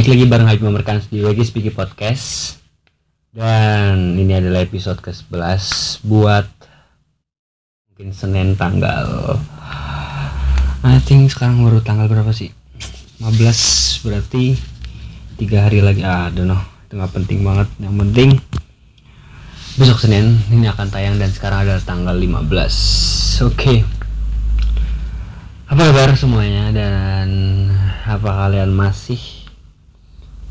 Baik lagi bareng Habib Memerkan di WG Speaky Podcast. Dan ini adalah episode ke-11 Buat Mungkin Senin tanggal I think sekarang baru tanggal berapa sih? 15 berarti tiga hari lagi. Ah, don't know. Itu gak penting banget. Yang penting besok Senin ini akan tayang dan sekarang adalah tanggal 15 oke. Okay. apa kabar semuanya? Dan apa kalian masih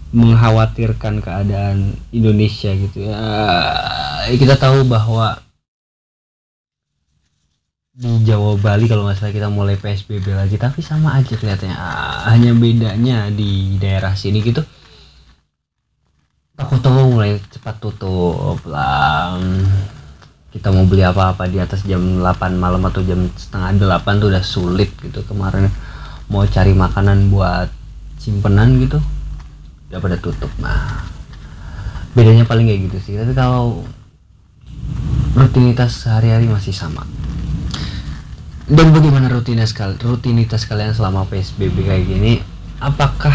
mengkhawatirkan keadaan Indonesia gitu ya. Kita tahu bahwa di Jawa Bali kalau nggak salah kita mulai PSBB lagi tapi sama aja kelihatannya. Hanya bedanya di daerah sini gitu. Toko-toko mulai cepat tutup lah. Kita mau beli apa-apa di atas jam 8 malam atau jam setengah 8 tuh udah sulit gitu kemarin. Mau cari makanan buat simpenan gitu udah pada tutup nah bedanya paling kayak gitu sih. Tapi kalau rutinitas sehari-hari masih sama. Dan bagaimana rutinitas rutinitas kalian selama PSBB kayak gini? Apakah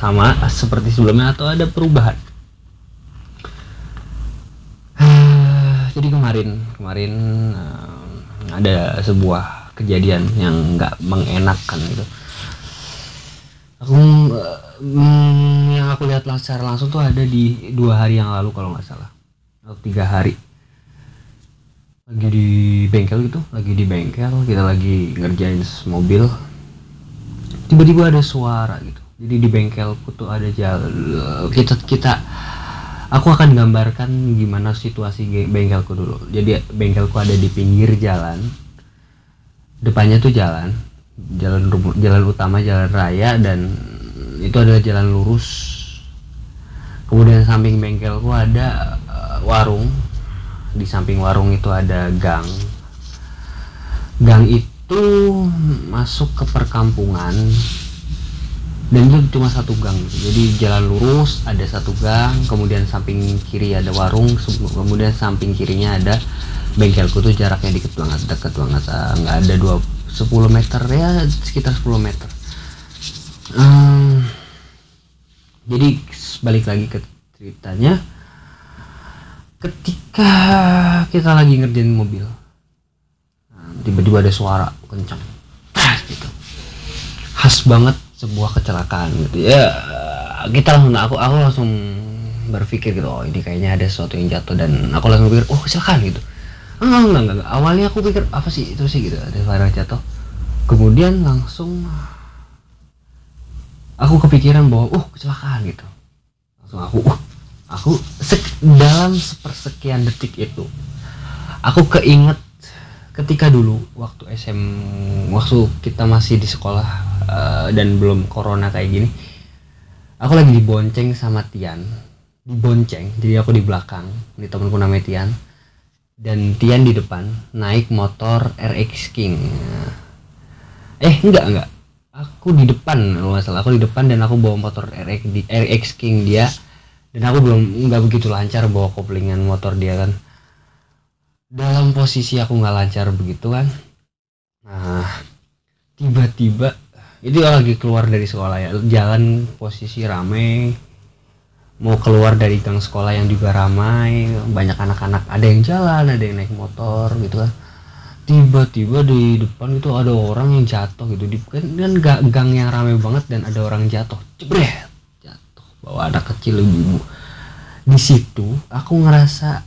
sama seperti sebelumnya atau ada perubahan? Jadi kemarin kemarin ada sebuah kejadian yang nggak mengenakan gitu aku uh, yang aku lihat secara langsung tuh ada di dua hari yang lalu kalau nggak salah. Atau tiga hari. Lagi di bengkel gitu lagi di bengkel kita lagi ngerjain mobil. Tiba-tiba ada suara gitu. Jadi di bengkelku tuh ada jalan kita kita aku akan gambarkan gimana situasi bengkelku dulu. Jadi bengkelku ada di pinggir jalan. Depannya tuh jalan jalan jalan utama jalan raya dan itu adalah jalan lurus. Kemudian samping bengkelku ada uh, warung. Di samping warung itu ada gang. Gang itu masuk ke perkampungan. Dan itu cuma satu gang. Jadi jalan lurus ada satu gang. Kemudian samping kiri ada warung. Kemudian samping kirinya ada bengkelku tuh jaraknya dikit banget dekat banget. Ah, nggak ada dua 10 meter ya sekitar 10 meter. Hmm, jadi balik lagi ke ceritanya. Ketika kita lagi ngerjain mobil tiba-tiba ada suara kencang. Gitu. Khas banget sebuah kecelakaan gitu. Ya kita langsung aku aku langsung berpikir gitu oh ini kayaknya ada sesuatu yang jatuh dan aku langsung pikir oh kecelakaan gitu enggak enggak enggak, awalnya aku pikir apa sih itu sih gitu ada suara jatuh. Kemudian langsung aku kepikiran bahwa oh kecelakaan gitu. Langsung aku uh aku dalam sepersekian detik itu aku keinget ketika dulu waktu SM waktu kita masih di sekolah uh, dan belum corona kayak gini aku lagi dibonceng sama Tian. Dibonceng jadi aku di belakang di temanku namanya Tian dan Tian di depan naik motor RX King. Eh enggak enggak. Aku di depan kalau nggak salah. Aku di depan dan aku bawa motor RX di RX King dia. Dan aku belum nggak begitu lancar bawa koplingan motor dia kan. Dalam posisi aku nggak lancar begitu kan. Nah tiba-tiba itu lagi keluar dari sekolah ya. Jalan posisi rame mau keluar dari gang sekolah yang juga ramai banyak anak-anak ada yang jalan ada yang naik motor gitu kan. Tiba-tiba di depan itu ada orang yang jatuh gitu. Di kan, kan gang yang ramai banget dan ada orang jatuh. Jebret! Bawa anak kecil ibu-ibu. Di situ aku ngerasa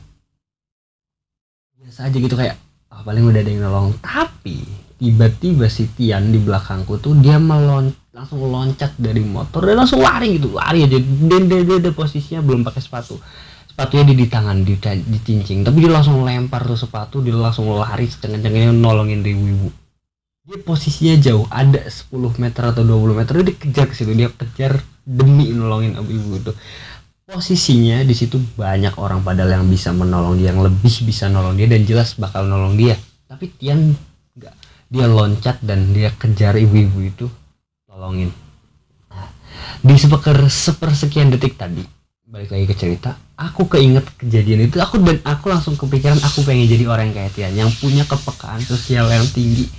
biasa aja gitu kayak ah, paling udah ada yang nolong. Tapi tiba-tiba si Tian di belakangku tuh dia melon langsung loncat dari motor dan langsung lari gitu lari aja. Dan dia, posisinya belum pakai sepatu. Sepatunya di, di tangan di dicincing tapi dia langsung lempar tuh sepatu dia langsung lari sekencang-kencangnya nolongin ibu-ibu. Dia posisinya jauh ada 10 meter atau 20 meter dia dikejar ke situ. Dia kejar demi nolongin ibu itu. Posisinya di situ banyak orang padahal yang bisa menolong dia yang lebih bisa nolong dia dan jelas bakal nolong dia. Tapi Tian enggak dia loncat dan dia kejar ibu-ibu itu tolongin. Nah, di sepeker sepersekian detik tadi balik lagi ke cerita aku keinget kejadian itu. Aku dan aku langsung kepikiran aku pengen jadi orang kayak Tian yang punya kepekaan sosial yang tinggi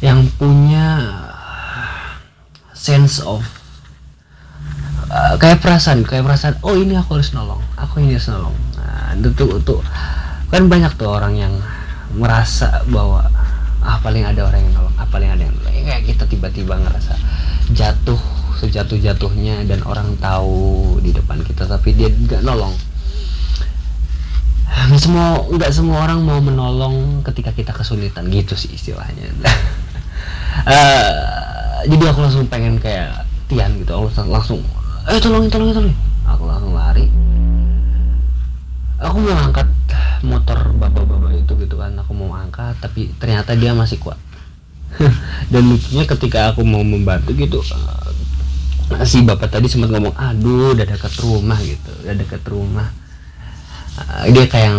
yang punya sense of uh, kayak perasaan kayak perasaan oh ini aku harus nolong aku ini harus nolong. Nah itu tuh kan banyak tuh orang yang merasa bahwa ah paling ada orang yang nolong ah paling ada yang nolong. Ya, kayak kita tiba-tiba ngerasa jatuh sejatuh jatuhnya dan orang tahu di depan kita tapi dia nggak nolong. Semua nggak semua orang mau menolong ketika kita kesulitan gitu sih istilahnya. Uh, jadi aku langsung pengen kayak Tian gitu aku langsung eh tolongin tolongin tolongin. Aku langsung lari. Aku mau angkat motor bapak-bapak itu gitu kan aku mau angkat tapi ternyata dia masih kuat dan lucunya ketika aku mau membantu gitu uh, si bapak tadi sempat ngomong aduh udah dekat rumah gitu udah dekat rumah. Uh, dia kayak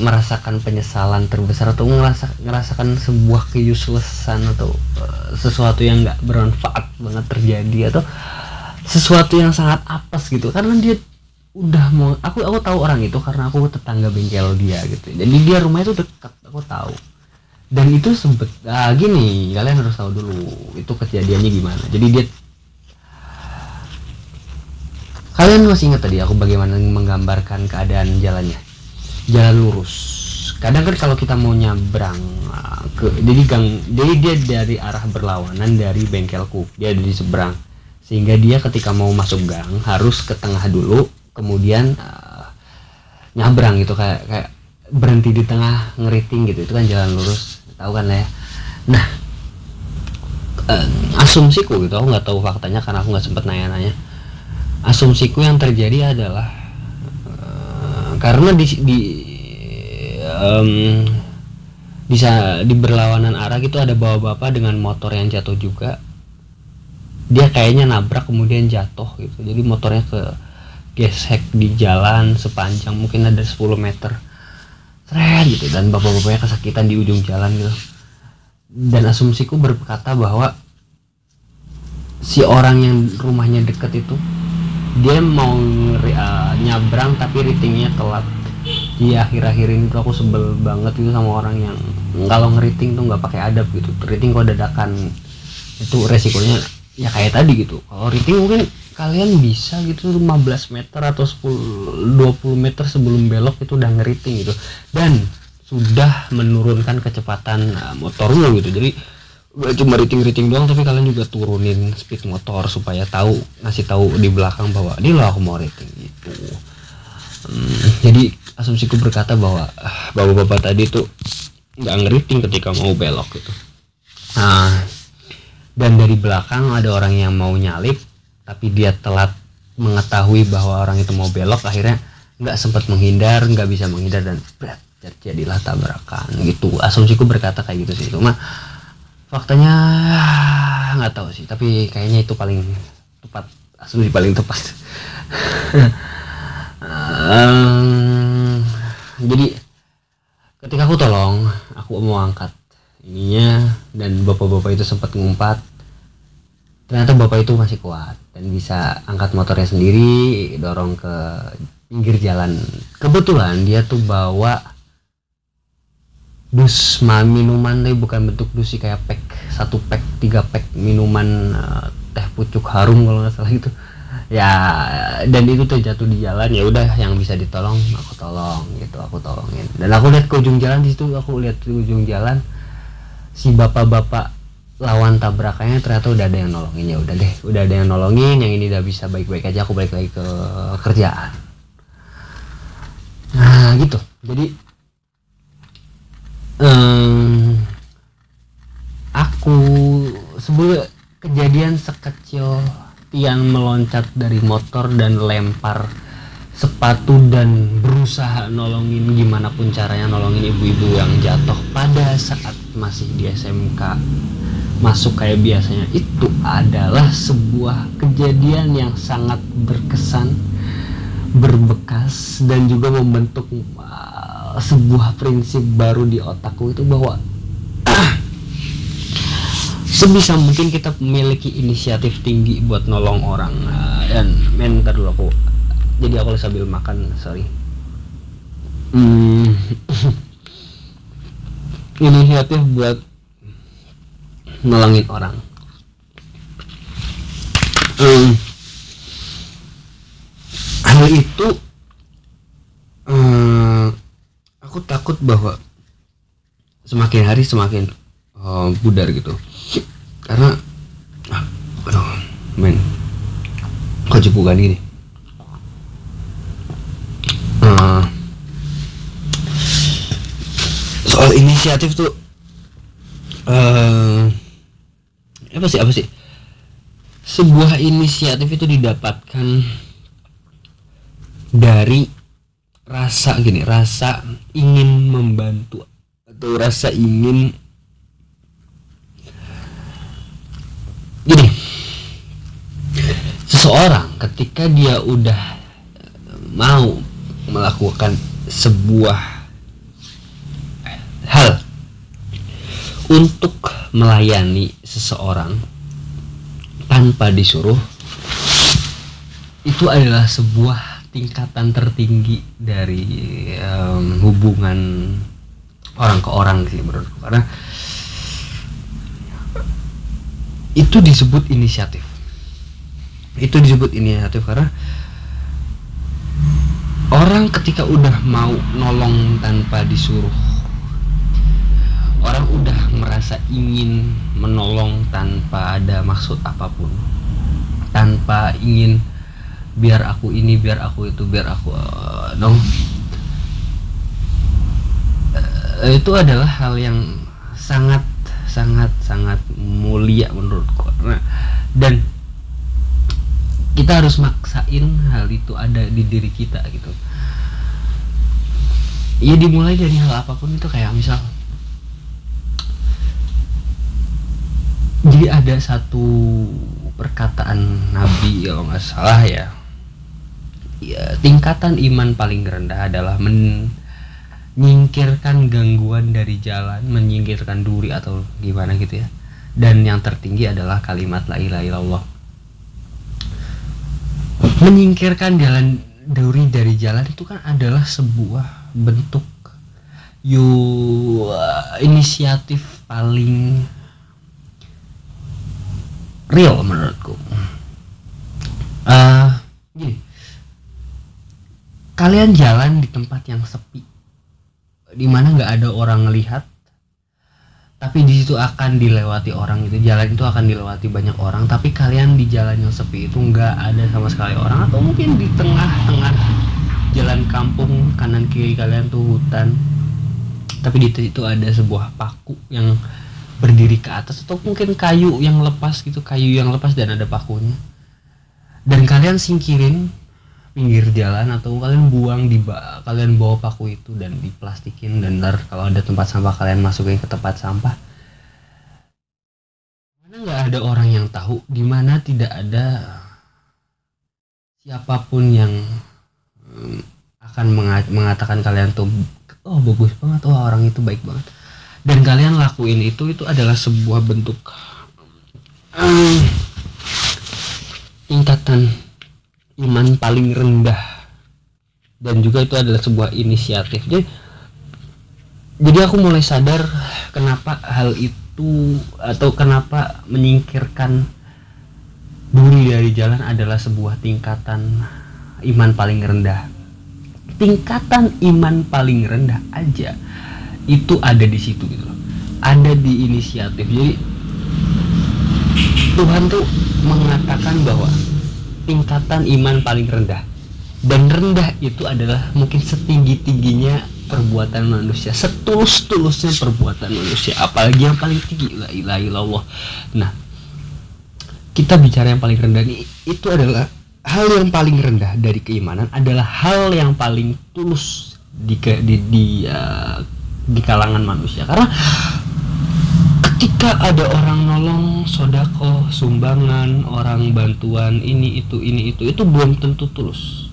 merasakan penyesalan terbesar atau ngerasa ngerasakan sebuah keuselessan atau uh, sesuatu yang nggak bermanfaat banget terjadi atau sesuatu yang sangat apes gitu. Karena dia udah mau aku aku tahu orang itu karena aku tetangga bengkel dia gitu. Jadi dia rumahnya itu dekat aku tahu dan itu sempet ah, gini kalian harus tahu dulu itu kejadiannya gimana jadi dia kalian masih ingat tadi aku bagaimana menggambarkan keadaan jalannya? Jalan lurus. Kadang kan kalau kita mau nyabrang ah, ke jadi gang jadi dia dari arah berlawanan dari bengkelku. Dia ada di seberang. Sehingga dia ketika mau masuk gang harus ke tengah dulu kemudian uh, nyabrang gitu kayak kayak berhenti di tengah ngeriting gitu. Itu kan jalan lurus. Tahu kan ya nah uh, asumsiku gitu. Aku nggak tahu faktanya karena aku nggak sempet nanya-nanya. Asumsiku yang terjadi adalah uh, karena di, di um, bisa di berlawanan arah gitu ada bawa bapak dengan motor yang jatuh juga. Dia kayaknya nabrak kemudian jatuh gitu. Jadi motornya ke gesek di jalan sepanjang mungkin ada 10 meter Seret gitu. Dan bapak-bapaknya kesakitan di ujung jalan gitu. Dan asumsiku berkata bahwa si orang yang rumahnya deket itu dia mau uh, nyabrang tapi ratingnya telat. Di akhir-akhir ini tuh aku sebel banget gitu sama orang yang kalau ngeriting tuh nggak pakai adab gitu. Rating kok dadakan. Itu resikonya ya kayak tadi gitu. Kalau rating mungkin kalian bisa gitu 15 meter atau 10 20 meter sebelum belok itu udah ngeriting gitu. Dan sudah menurunkan kecepatan uh, motornya gitu. Jadi cuma riting-riting doang tapi kalian juga turunin speed motor supaya tahu ngasih tahu di belakang bahwa ini loh aku mau rating gitu. Hmm, jadi asumsiku berkata bahwa uh, bapak-bapak tadi tuh nggak ngeriting ketika mau belok gitu. Nah dan dari belakang ada orang yang mau nyalip tapi dia telat mengetahui bahwa orang itu mau belok akhirnya nggak sempat menghindar nggak bisa menghindar dan berat terjadilah tabrakan gitu. Asumsiku berkata kayak gitu sih cuma faktanya nggak tahu sih. Tapi kayaknya itu paling tepat asumsi paling tepat. Um, jadi ketika aku tolong aku mau angkat ininya dan bapak-bapak itu sempat ngumpat ternyata bapak itu masih kuat dan bisa angkat motornya sendiri dorong ke pinggir jalan. Kebetulan dia tuh bawa dus minuman tapi bukan bentuk dus sih kayak pack satu pack tiga pack minuman uh, teh pucuk harum kalau nggak salah itu ya dan itu tuh jatuh di jalan ya udah yang bisa ditolong aku tolong gitu aku tolongin. Dan aku lihat ke ujung jalan di situ aku lihat ke ujung jalan si bapak-bapak lawan tabrakannya ternyata udah ada yang nolongin. Ya udah deh udah ada yang nolongin yang ini udah bisa baik-baik aja aku balik lagi ke kerjaan. Nah gitu. Jadi um, aku sebelum kejadian sekecil Tian meloncat dari motor dan lempar sepatu dan berusaha nolongin gimana pun caranya nolongin ibu-ibu yang jatuh pada saat masih di SMK masuk kayak biasanya. Itu adalah sebuah kejadian yang sangat berkesan berbekas dan juga membentuk uh, sebuah prinsip baru di otakku itu bahwa sebisa mungkin kita memiliki inisiatif tinggi buat nolong orang uh, dan mentor dulu aku jadi aku sambil makan sorry. Hmm, inisiatif buat nolongin orang. Um, itu eh, aku takut bahwa semakin hari semakin pudar gitu. Karena ah, aduh men kok jepukan ini? Eh, soal inisiatif tuh eh apa sih apa sih? Sebuah inisiatif itu didapatkan dari rasa gini rasa ingin membantu atau rasa ingin gini. Seseorang ketika dia udah mau melakukan sebuah hal untuk melayani seseorang tanpa disuruh itu adalah sebuah tingkatan tertinggi dari em, hubungan orang ke orang sih menurutku. Karena itu disebut inisiatif. Itu disebut inisiatif karena orang ketika udah mau nolong tanpa disuruh orang udah merasa ingin menolong tanpa ada maksud apa pun. Tanpa ingin biar aku ini biar aku itu biar aku eh, dong Eh, itu adalah hal yang sangat sangat sangat mulia menurutku. Karena dan kita harus maksain hal itu ada di diri kita gitu. Ya dimulai dari hal apa pun itu kayak misal jadi ada satu perkataan Nabi kalau nggak salah ya. Ya tingkatan iman paling rendah adalah menyingkirkan gangguan dari jalan menyingkirkan duri atau gimana gitu ya. Dan yang tertinggi adalah kalimat la ilaha illallah. Menyingkirkan jalan duri dari jalan itu kan adalah sebuah bentuk you inisiatif paling real menurutku. Eh, gini. Kalian jalan di tempat yang sepi di mana nggak ada orang ngelihat tapi di situ akan dilewati orang itu jalan itu akan dilewati banyak orang tapi kalian di jalan yang sepi itu nggak ada sama sekali orang atau mungkin di tengah-tengah jalan kampung kanan kiri kalian tuh hutan tapi di situ ada sebuah paku yang berdiri ke atas atau mungkin kayu yang lepas gitu kayu yang lepas dan ada pakunya dan kalian singkirin pinggir jalan atau kalian buang di ba- kalian bawa paku itu dan diplastikin dan ntar kalau ada tempat sampah kalian masukin ke tempat sampah. Mana nggak ada orang yang tahu di mana tidak ada siapa pun yang akan menga- mengatakan kalian tuh oh bagus banget oh orang itu baik banget dan kalian lakuin itu itu adalah sebuah bentuk mm, tingkatan iman paling rendah. Dan juga itu adalah sebuah inisiatif. Jadi jadi aku mulai sadar kenapa hal itu atau kenapa menyingkirkan duri dari jalan adalah sebuah tingkatan iman paling rendah. Tingkatan iman paling rendah aja itu ada di situ gitu loh. Ada di inisiatif. Jadi Tuhan tuh mengatakan bahwa tingkatan iman paling rendah. Dan rendah itu adalah mungkin setinggi tingginya perbuatan manusia. Setulus tulusnya perbuatan manusia. Apalagi yang paling tinggi. La ilaha illallah. Nah kita bicara yang paling rendah ini itu adalah hal yang paling rendah dari keimanan adalah hal yang paling tulus di di di, uh, di kalangan manusia. Karena ketika ada orang nolong sodako sumbangan orang bantuan ini itu ini itu itu belum tentu tulus.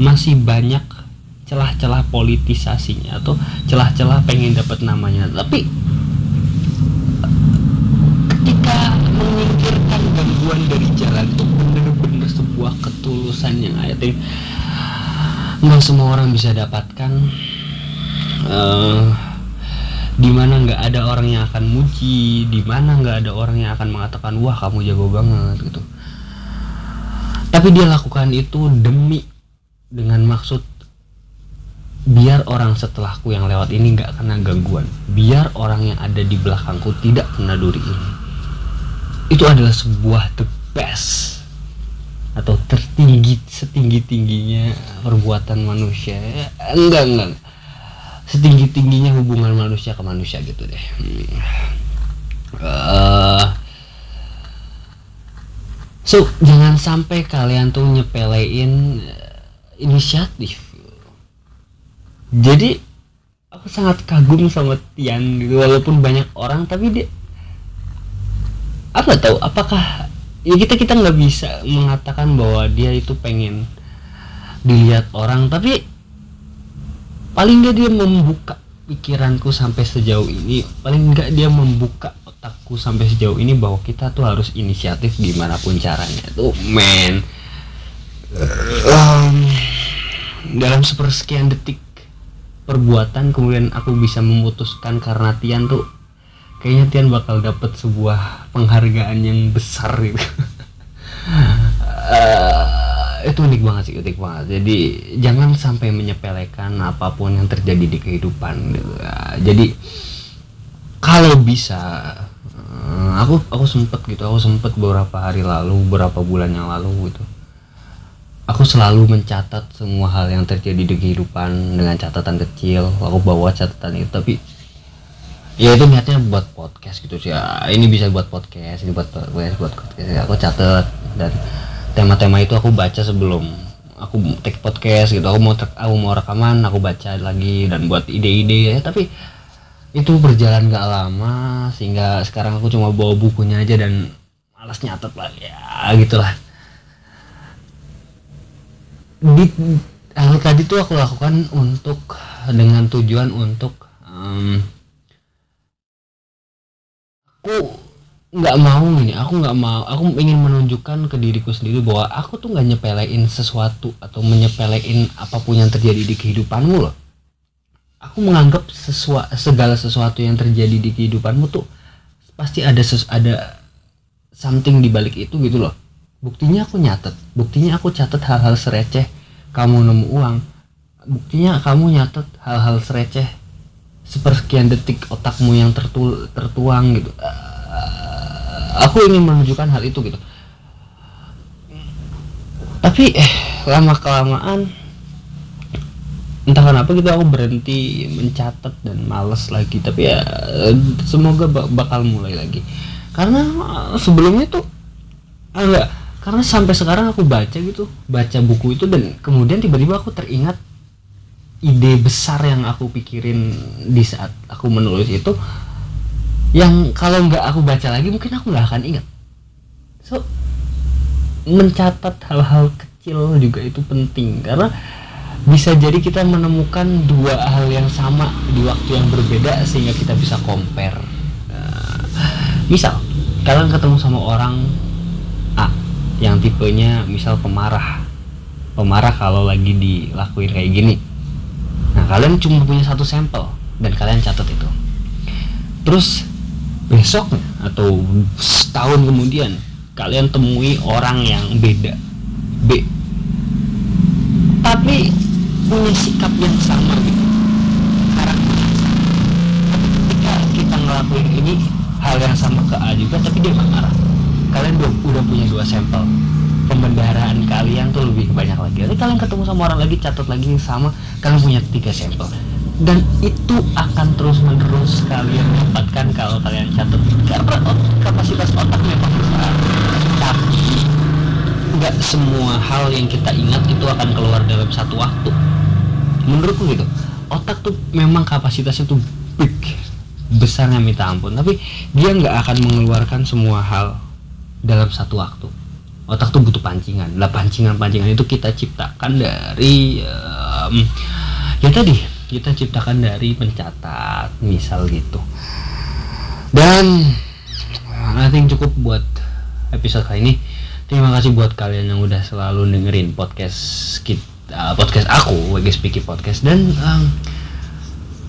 Masih banyak celah-celah politisasinya atau celah-celah pengen dapat namanya. Tapi ketika menyingkirkan gangguan dari jalan itu bener-bener sebuah ketulusan yang I think nggak semua orang bisa dapatkan. Eh, di mana nggak ada orang yang akan muji, di mana nggak ada orang yang akan mengatakan wah kamu jago banget gitu. Tapi dia lakukan itu demi dengan maksud biar orang setelahku yang lewat ini nggak kena gangguan. Biar orang yang ada di belakangku tidak kena duri ini. Itu adalah sebuah the best atau tertinggi setinggi tingginya perbuatan manusia. Enggak enggak setinggi tingginya hubungan manusia ke manusia gitu deh. Uh, so jangan sampai kalian tuh nyepelein inisiatif. Jadi aku sangat kagum sama Tian gitu walaupun banyak orang tapi dia apa tahu apakah ya kita kita nggak bisa mengatakan bahwa dia itu pengen dilihat orang tapi paling nggak dia membuka pikiranku sampai sejauh ini. Paling nggak dia membuka otakku sampai sejauh ini bahwa kita tuh harus inisiatif gimana pun caranya tuh men. Um, dalam sepersekian detik perbuatan kemudian aku bisa memutuskan karena Tian tuh kayaknya Tian bakal dapat sebuah penghargaan yang besar gitu. Uh, itu unik banget sih unik banget. Jadi jangan sampai menyepelekan apa pun yang terjadi di kehidupan gitu uh, jadi kalau bisa uh, aku aku sempet gitu aku sempet beberapa hari lalu beberapa bulan yang lalu gitu. Aku selalu mencatat semua hal yang terjadi di kehidupan dengan catatan kecil. Aku bawa catatan itu tapi ya itu niatnya buat podcast gitu sih. Ya, ini bisa buat podcast ini buat podcast buat podcast. Aku catat dan tema-tema itu aku baca sebelum aku take podcast gitu. Aku mau aku mau rekaman aku baca lagi dan buat ide-ide. Ya tapi itu berjalan gak lama sehingga sekarang aku cuma bawa bukunya aja dan malas nyatet lagi. Ya gitulah. Di hal tadi tuh aku lakukan untuk dengan tujuan untuk um, aku nggak mau ini aku nggak mau. Aku ingin menunjukkan ke diriku sendiri bahwa aku tuh nggak nyepelein sesuatu atau menyepelein apa pun yang terjadi di kehidupanmu loh. Aku menganggap sesuatu segala sesuatu yang terjadi di kehidupanmu tuh pasti ada ses ada something di balik itu gitu loh. Buktinya aku nyatet buktinya aku catat hal-hal sereceh kamu nemu uang. Buktinya kamu nyatet hal-hal sereceh sepersekian detik otakmu yang tertul tertuang gitu. Uh, aku ingin menunjukkan hal itu gitu. Tapi eh lama kelamaan entah kenapa gitu aku berhenti mencatat dan males lagi. Tapi ya semoga bakal mulai lagi. Karena sebelumnya tuh enggak. Karena sampai sekarang aku baca gitu baca buku itu dan kemudian tiba-tiba aku teringat ide besar yang aku pikirin di saat aku menulis itu yang kalau nggak aku baca lagi mungkin aku nggak akan ingat. So mencatat hal-hal kecil juga itu penting. Karena bisa jadi kita menemukan dua hal yang sama di waktu yang berbeda sehingga kita bisa compare. Uh, misal kalian ketemu sama orang yang tipenya misal pemarah. Pemarah kalau lagi dilakuin kayak gini. Nah kalian cuma punya satu sampel dan kalian catat itu. Terus besok atau setahun kemudian kalian temui orang yang beda B. Tapi punya sikap yang sama gitu. Ketika kita ngelakuin ini hal yang sama ke A juga tapi dia marah. Kalian udah, udah punya dua sampel. Pembendaharaan kalian tuh lebih banyak lagi. Nanti kalian ketemu sama orang lagi catat lagi yang sama kalian punya tiga sampel dan itu akan terus menerus kalian dapatkan kalau kalian catat. Karena kapasitas otak memang besar. Tapi nggak semua hal yang kita ingat itu akan keluar dalam satu waktu. Menurutku gitu otak tuh memang kapasitasnya tuh big besarnya minta ampun. Tapi dia nggak akan mengeluarkan semua hal dalam satu waktu. Otak tuh butuh pancingan. Lah pancingan-pancingan itu kita ciptakan dari um, ya tadi kita ciptakan dari mencatat misal gitu. Dan I think cukup buat episode kali ini. Terima kasih buat kalian yang udah selalu dengerin podcast kita uh, podcast aku WG Speaky Podcast. Dan um,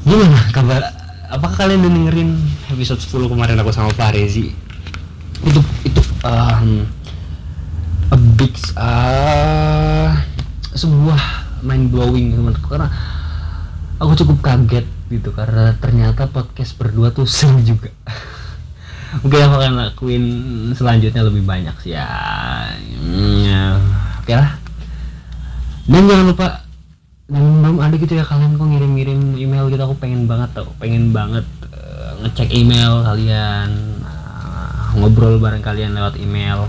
gimana kabar? Apakah kalian udah dengerin episode 10 kemarin aku sama Pak Rezi? Itu itu um, a big uh, sebuah mind blowing menurutku. Karena aku cukup kaget gitu karena ternyata podcast berdua tuh seru juga. Mungkin aku akan lakuin selanjutnya lebih banyak sih ya, Hmm, ya. oke lah. Dan jangan lupa dan belum ada gitu ya kalian kok ngirim-ngirim email gitu aku pengen banget tau pengen banget eh, ngecek email kalian eh, ngobrol bareng kalian lewat email.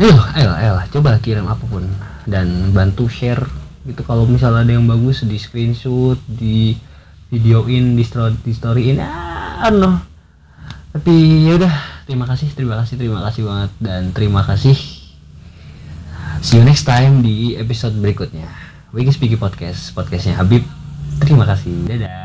Ayo ayo ayo coba kirim apa pun dan bantu share gitu. Kalau misalnya ada yang bagus di screenshot di videoin di story di storyin ah no tapi yaudah terima kasih terima kasih terima kasih banget. Dan terima kasih. See you next time di episode berikutnya. Wiki Speaky Podcast podcastnya Habib. Terima kasih. Dadah